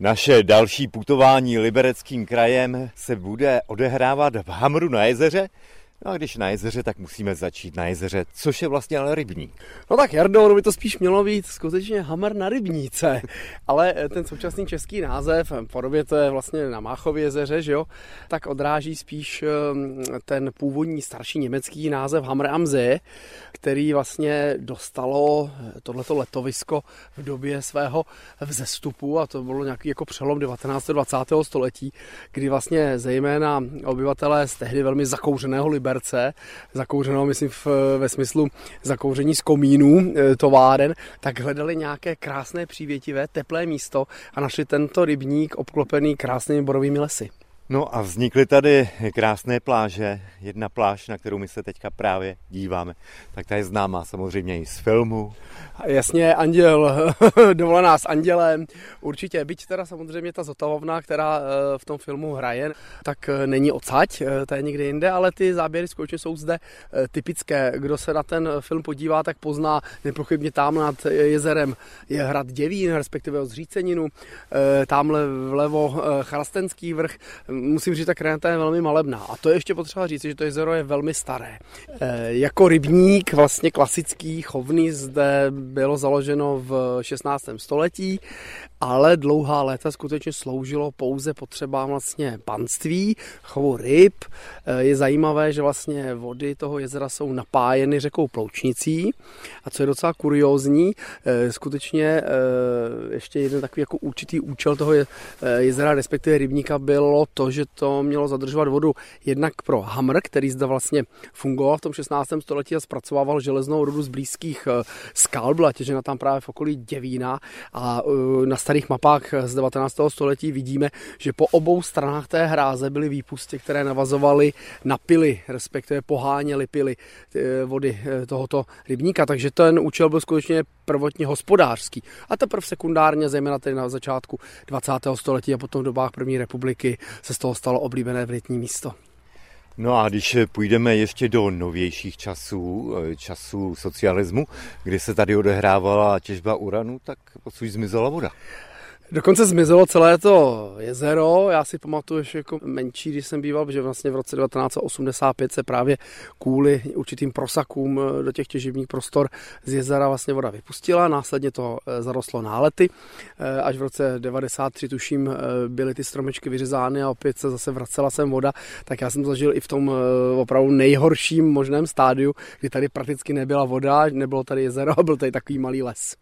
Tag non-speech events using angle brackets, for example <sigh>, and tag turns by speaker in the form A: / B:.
A: Naše další putování libereckým krajem se bude odehrávat v Hamru na jezeře, No a když na jezeře, tak musíme začít na jezeře, což je vlastně ale rybník.
B: No tak Jardo, by to spíš mělo být skutečně Hammer na rybníce, <laughs> ale eh, ten současný český název, v podobě to je vlastně na Máchově jezeře, že jo, tak odráží spíš ehm, ten původní starší německý název Hammer am See, který vlastně dostalo eh, tohleto letovisko v době svého vzestupu a to bylo nějaký jako přelom 19. 20. století, kdy vlastně zejména obyvatelé z tehdy velmi zakouřeného Liber Liberce, zakouřenou, myslím v, ve smyslu zakouření z komínů e, továren, tak hledali nějaké krásné, přívětivé, teplé místo a našli tento rybník obklopený krásnými borovými lesy.
A: No a vznikly tady krásné pláže. Jedna pláž, na kterou my se teďka právě díváme, tak ta je známá samozřejmě i z filmu.
B: Jasně, anděl, <laughs> dovolená s andělem, určitě. Byť teda samozřejmě ta zotavovna, která eh, v tom filmu hraje, tak eh, není odsaď, eh, to je někde jinde, ale ty záběry skutečně jsou zde typické. Kdo se na ten film podívá, tak pozná nepochybně tam nad jezerem je hrad Děvín, respektive zříceninu, tamhle vlevo Chrastenský vrch, musím říct, ta krajina je velmi malebná. A to je ještě potřeba říct, že to jezero je velmi staré. E, jako rybník, vlastně klasický, chovný, zde bylo založeno v 16. století, ale dlouhá léta skutečně sloužilo pouze potřebám vlastně panství, chovu ryb. E, je zajímavé, že vlastně vody toho jezera jsou napájeny řekou Ploučnicí. A co je docela kuriózní, e, skutečně e, ještě jeden takový jako určitý účel toho jezera, respektive rybníka, bylo to, že to mělo zadržovat vodu jednak pro Hamr, který zde vlastně fungoval v tom 16. století a zpracovával železnou rudu z blízkých eh, skal, byla těžena tam právě v okolí Děvína a eh, na starých mapách z 19. století vidíme, že po obou stranách té hráze byly výpusty, které navazovaly na pily, respektive poháněly pily eh, vody tohoto rybníka, takže ten účel byl skutečně prvotně hospodářský. A teprve sekundárně, zejména tedy na začátku 20. století a potom v dobách první republiky se z toho stalo oblíbené vrytní místo.
A: No a když půjdeme ještě do novějších časů, časů socialismu, kdy se tady odehrávala těžba uranu, tak odsud zmizela voda.
B: Dokonce zmizelo celé to jezero. Já si pamatuju ještě jako menší, když jsem býval, že vlastně v roce 1985 se právě kvůli určitým prosakům eh, do těch těživních prostor z jezera vlastně voda vypustila. Následně to eh, zarostlo nálety. Eh, až v roce 93 tuším byly ty stromečky vyřezány a opět se zase vracela sem voda. Tak já jsem to zažil i v tom opravdu nejhorším možném stádiu, kdy tady prakticky nebyla voda, nebylo tady jezero byl tady takový malý les.